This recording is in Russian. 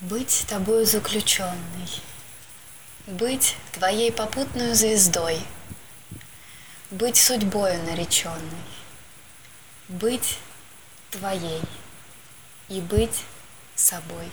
Быть тобою заключенной, Быть твоей попутной звездой, Быть судьбою нареченной, Быть твоей и быть собой.